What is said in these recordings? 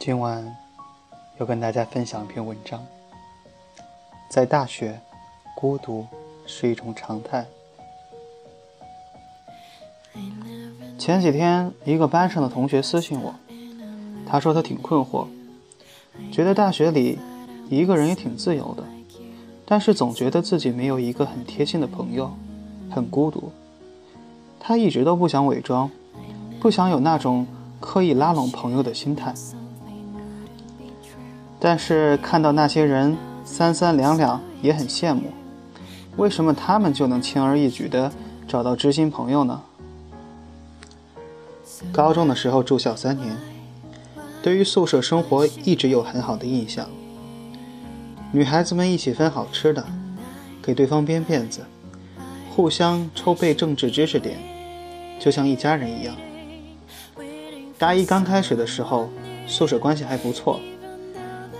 今晚要跟大家分享一篇文章。在大学，孤独是一种常态。前几天，一个班上的同学私信我，他说他挺困惑，觉得大学里一个人也挺自由的，但是总觉得自己没有一个很贴心的朋友，很孤独。他一直都不想伪装，不想有那种刻意拉拢朋友的心态。但是看到那些人三三两两，也很羡慕。为什么他们就能轻而易举地找到知心朋友呢？高中的时候住校三年，对于宿舍生活一直有很好的印象。女孩子们一起分好吃的，给对方编辫子，互相抽背政治知识点，就像一家人一样。大一刚开始的时候，宿舍关系还不错。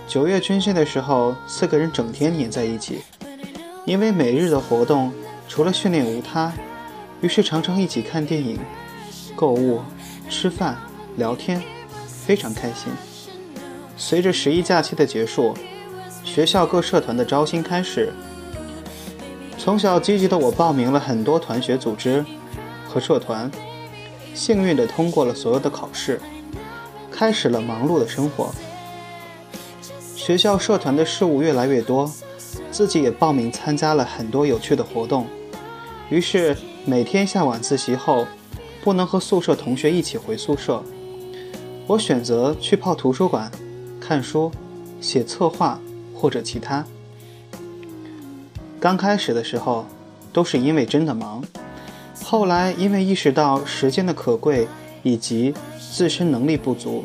九月军训的时候，四个人整天黏在一起，因为每日的活动除了训练无他，于是常常一起看电影、购物。吃饭、聊天，非常开心。随着十一假期的结束，学校各社团的招新开始。从小积极的我报名了很多团学组织和社团，幸运的通过了所有的考试，开始了忙碌的生活。学校社团的事务越来越多，自己也报名参加了很多有趣的活动。于是每天下晚自习后。不能和宿舍同学一起回宿舍，我选择去泡图书馆看书、写策划或者其他。刚开始的时候都是因为真的忙，后来因为意识到时间的可贵以及自身能力不足，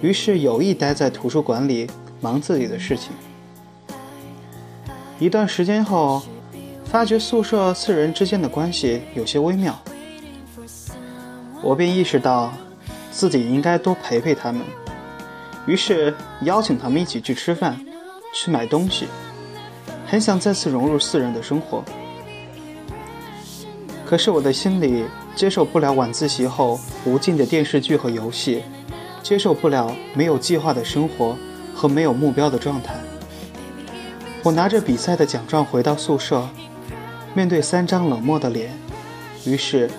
于是有意待在图书馆里忙自己的事情。一段时间后，发觉宿舍四人之间的关系有些微妙。我便意识到，自己应该多陪陪他们，于是邀请他们一起去吃饭，去买东西，很想再次融入四人的生活。可是我的心里接受不了晚自习后无尽的电视剧和游戏，接受不了没有计划的生活和没有目标的状态。我拿着比赛的奖状回到宿舍，面对三张冷漠的脸，于是。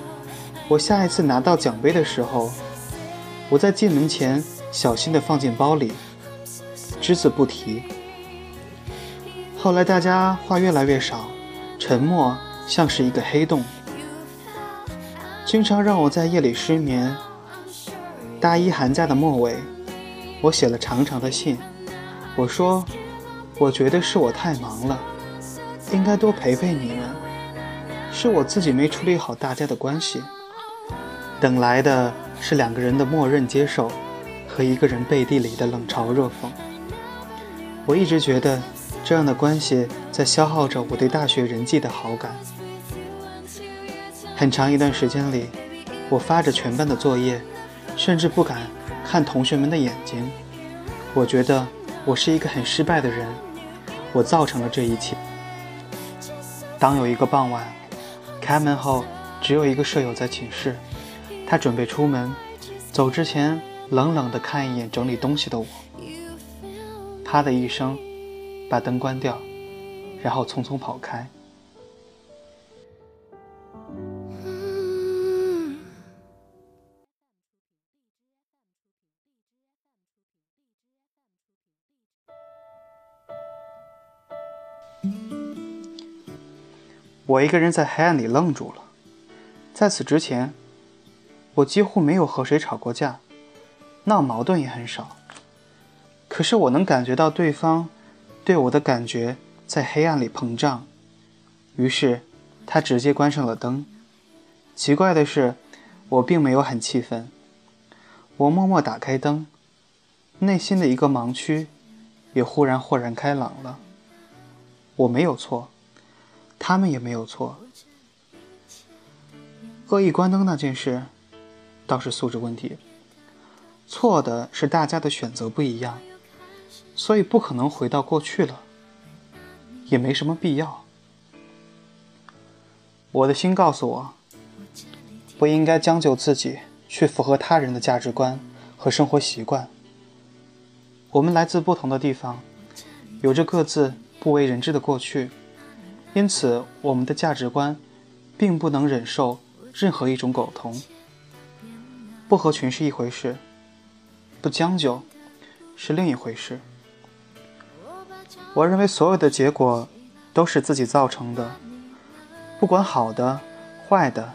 我下一次拿到奖杯的时候，我在进门前小心地放进包里，只字不提。后来大家话越来越少，沉默像是一个黑洞，经常让我在夜里失眠。大一寒假的末尾，我写了长长的信，我说，我觉得是我太忙了，应该多陪陪你们，是我自己没处理好大家的关系。等来的是两个人的默认接受，和一个人背地里的冷嘲热讽。我一直觉得这样的关系在消耗着我对大学人际的好感。很长一段时间里，我发着全班的作业，甚至不敢看同学们的眼睛。我觉得我是一个很失败的人，我造成了这一切。当有一个傍晚，开门后只有一个舍友在寝室。他准备出门，走之前冷冷地看一眼整理东西的我，啪的一声，把灯关掉，然后匆匆跑开。我一个人在黑暗里愣住了，在此之前。我几乎没有和谁吵过架，闹矛盾也很少。可是我能感觉到对方对我的感觉在黑暗里膨胀，于是他直接关上了灯。奇怪的是，我并没有很气愤。我默默打开灯，内心的一个盲区也忽然豁然开朗了。我没有错，他们也没有错。恶意关灯那件事。倒是素质问题，错的是大家的选择不一样，所以不可能回到过去了，也没什么必要。我的心告诉我，不应该将就自己去符合他人的价值观和生活习惯，我们来自不同的地方，有着各自不为人知的过去，因此我们的价值观并不能忍受任何一种苟同。不合群是一回事，不将就，是另一回事。我认为所有的结果都是自己造成的，不管好的、坏的，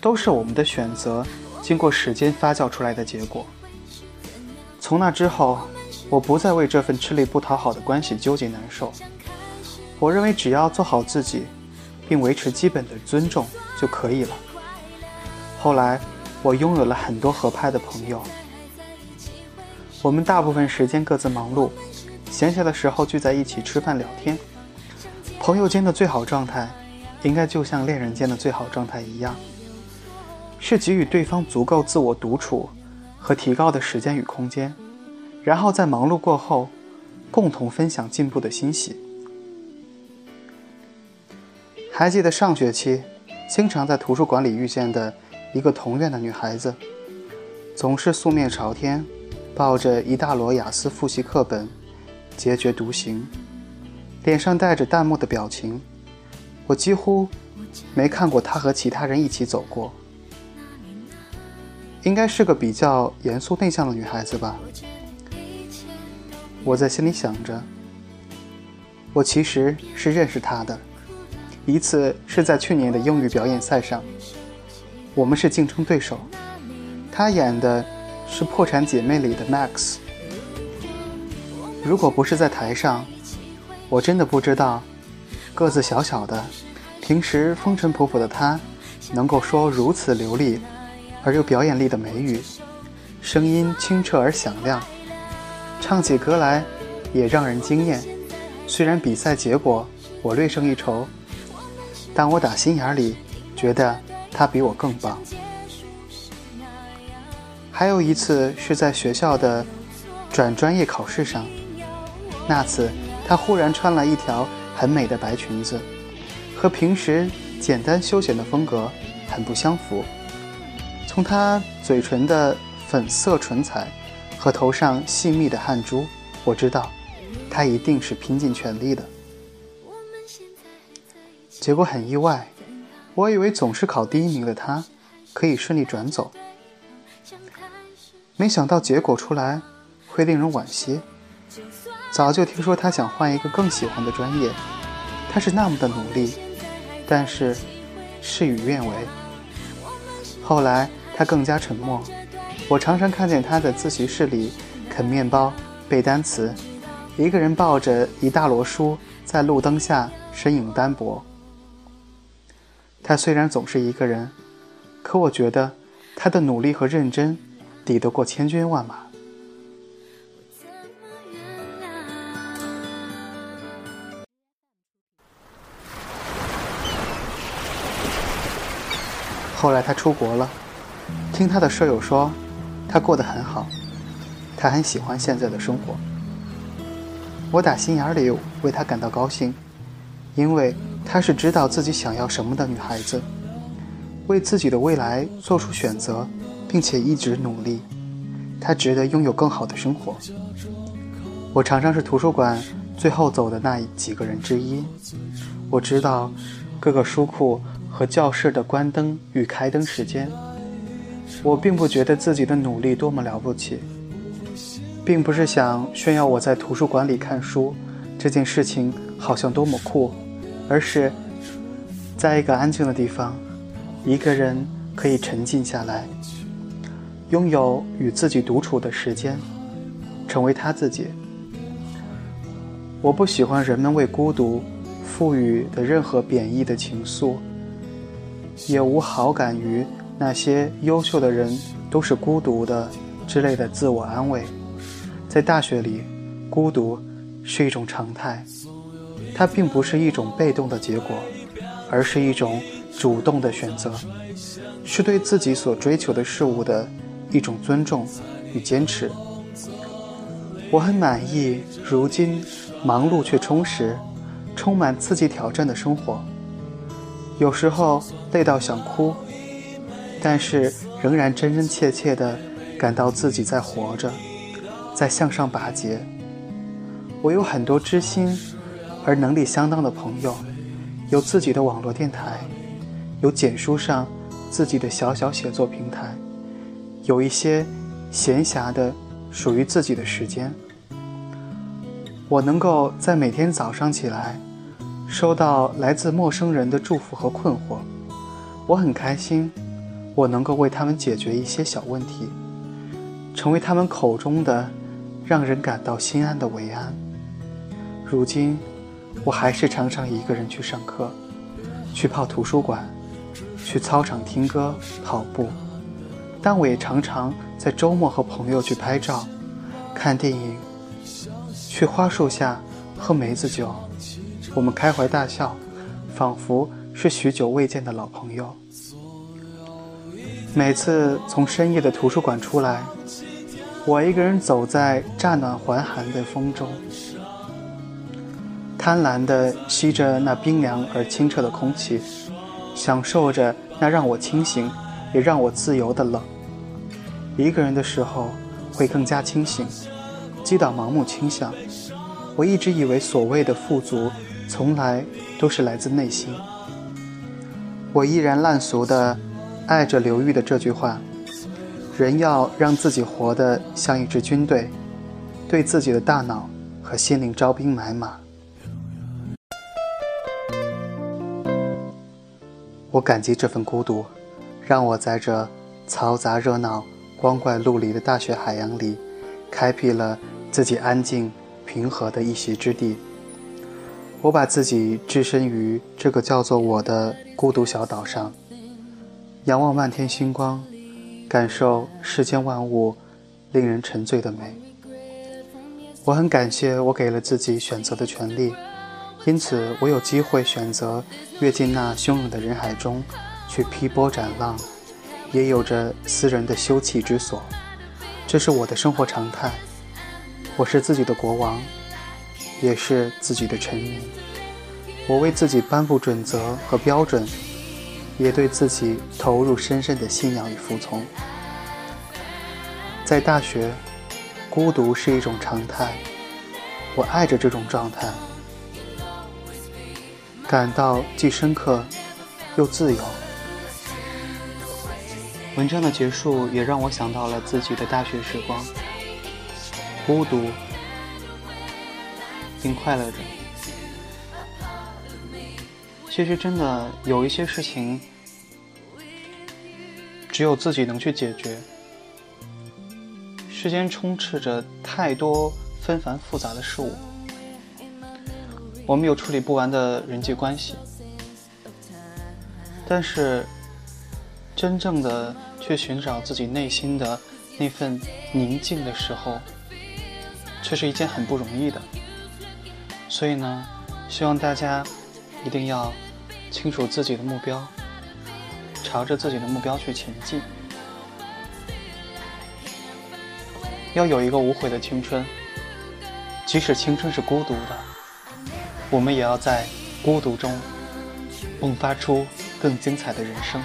都是我们的选择经过时间发酵出来的结果。从那之后，我不再为这份吃力不讨好的关系纠结难受。我认为只要做好自己，并维持基本的尊重就可以了。后来，我拥有了很多合拍的朋友，我们大部分时间各自忙碌。闲暇的时候聚在一起吃饭聊天，朋友间的最好状态，应该就像恋人间的最好状态一样，是给予对方足够自我独处和提高的时间与空间，然后在忙碌过后，共同分享进步的欣喜。还记得上学期，经常在图书馆里遇见的一个同院的女孩子，总是素面朝天，抱着一大摞雅思复习课本。孑孓独行，脸上带着淡漠的表情。我几乎没看过她和其他人一起走过。应该是个比较严肃内向的女孩子吧。我在心里想着。我其实是认识她的，一次是在去年的英语表演赛上，我们是竞争对手。她演的是《破产姐妹》里的 Max。如果不是在台上，我真的不知道，个子小小的，平时风尘仆仆的他，能够说如此流利而又表演力的美语，声音清澈而响亮，唱起歌来也让人惊艳。虽然比赛结果我略胜一筹，但我打心眼里觉得他比我更棒。还有一次是在学校的转专业考试上。那次，她忽然穿了一条很美的白裙子，和平时简单休闲的风格很不相符。从她嘴唇的粉色唇彩和头上细密的汗珠，我知道，她一定是拼尽全力的。结果很意外，我以为总是考第一名的他可以顺利转走，没想到结果出来会令人惋惜。早就听说他想换一个更喜欢的专业，他是那么的努力，但是事与愿违。后来他更加沉默，我常常看见他在自习室里啃面包、背单词，一个人抱着一大摞书，在路灯下身影单薄。他虽然总是一个人，可我觉得他的努力和认真抵得过千军万马。后来他出国了，听他的舍友说，他过得很好，他很喜欢现在的生活。我打心眼里为他感到高兴，因为她是知道自己想要什么的女孩子，为自己的未来做出选择，并且一直努力，她值得拥有更好的生活。我常常是图书馆最后走的那几个人之一，我知道各个书库。和教室的关灯与开灯时间，我并不觉得自己的努力多么了不起，并不是想炫耀我在图书馆里看书这件事情好像多么酷，而是在一个安静的地方，一个人可以沉静下来，拥有与自己独处的时间，成为他自己。我不喜欢人们为孤独赋予的任何贬义的情愫。也无好感于那些优秀的人都是孤独的之类的自我安慰。在大学里，孤独是一种常态，它并不是一种被动的结果，而是一种主动的选择，是对自己所追求的事物的一种尊重与坚持。我很满意如今忙碌却充实、充满刺激挑战的生活。有时候累到想哭，但是仍然真真切切地感到自己在活着，在向上拔节。我有很多知心而能力相当的朋友，有自己的网络电台，有简书上自己的小小写作平台，有一些闲暇的属于自己的时间。我能够在每天早上起来，收到来自陌生人的祝福和困惑，我很开心。我能够为他们解决一些小问题，成为他们口中的让人感到心安的维安。如今，我还是常常一个人去上课，去泡图书馆，去操场听歌、跑步。但我也常常在周末和朋友去拍照、看电影，去花树下喝梅子酒，我们开怀大笑，仿佛是许久未见的老朋友。每次从深夜的图书馆出来，我一个人走在乍暖还寒的风中，贪婪地吸着那冰凉而清澈的空气，享受着那让我清醒也让我自由的冷。一个人的时候会更加清醒，击倒盲目倾向。我一直以为所谓的富足，从来都是来自内心。我依然烂俗的。爱着刘玉的这句话：“人要让自己活得像一支军队，对自己的大脑和心灵招兵买马。”我感激这份孤独，让我在这嘈杂热闹、光怪陆离的大学海洋里，开辟了自己安静平和的一席之地。我把自己置身于这个叫做我的孤独小岛上。仰望漫天星光，感受世间万物令人沉醉的美。我很感谢我给了自己选择的权利，因此我有机会选择跃进那汹涌的人海中去劈波斩浪，也有着私人的休憩之所。这是我的生活常态。我是自己的国王，也是自己的臣民。我为自己颁布准则和标准。也对自己投入深深的信仰与服从。在大学，孤独是一种常态，我爱着这种状态，感到既深刻又自由。文章的结束也让我想到了自己的大学时光，孤独并快乐着。其实，真的有一些事情。只有自己能去解决。世间充斥着太多纷繁复杂的事物，我们有处理不完的人际关系，但是真正的去寻找自己内心的那份宁静的时候，却是一件很不容易的。所以呢，希望大家一定要清楚自己的目标。朝着自己的目标去前进，要有一个无悔的青春。即使青春是孤独的，我们也要在孤独中迸发出更精彩的人生。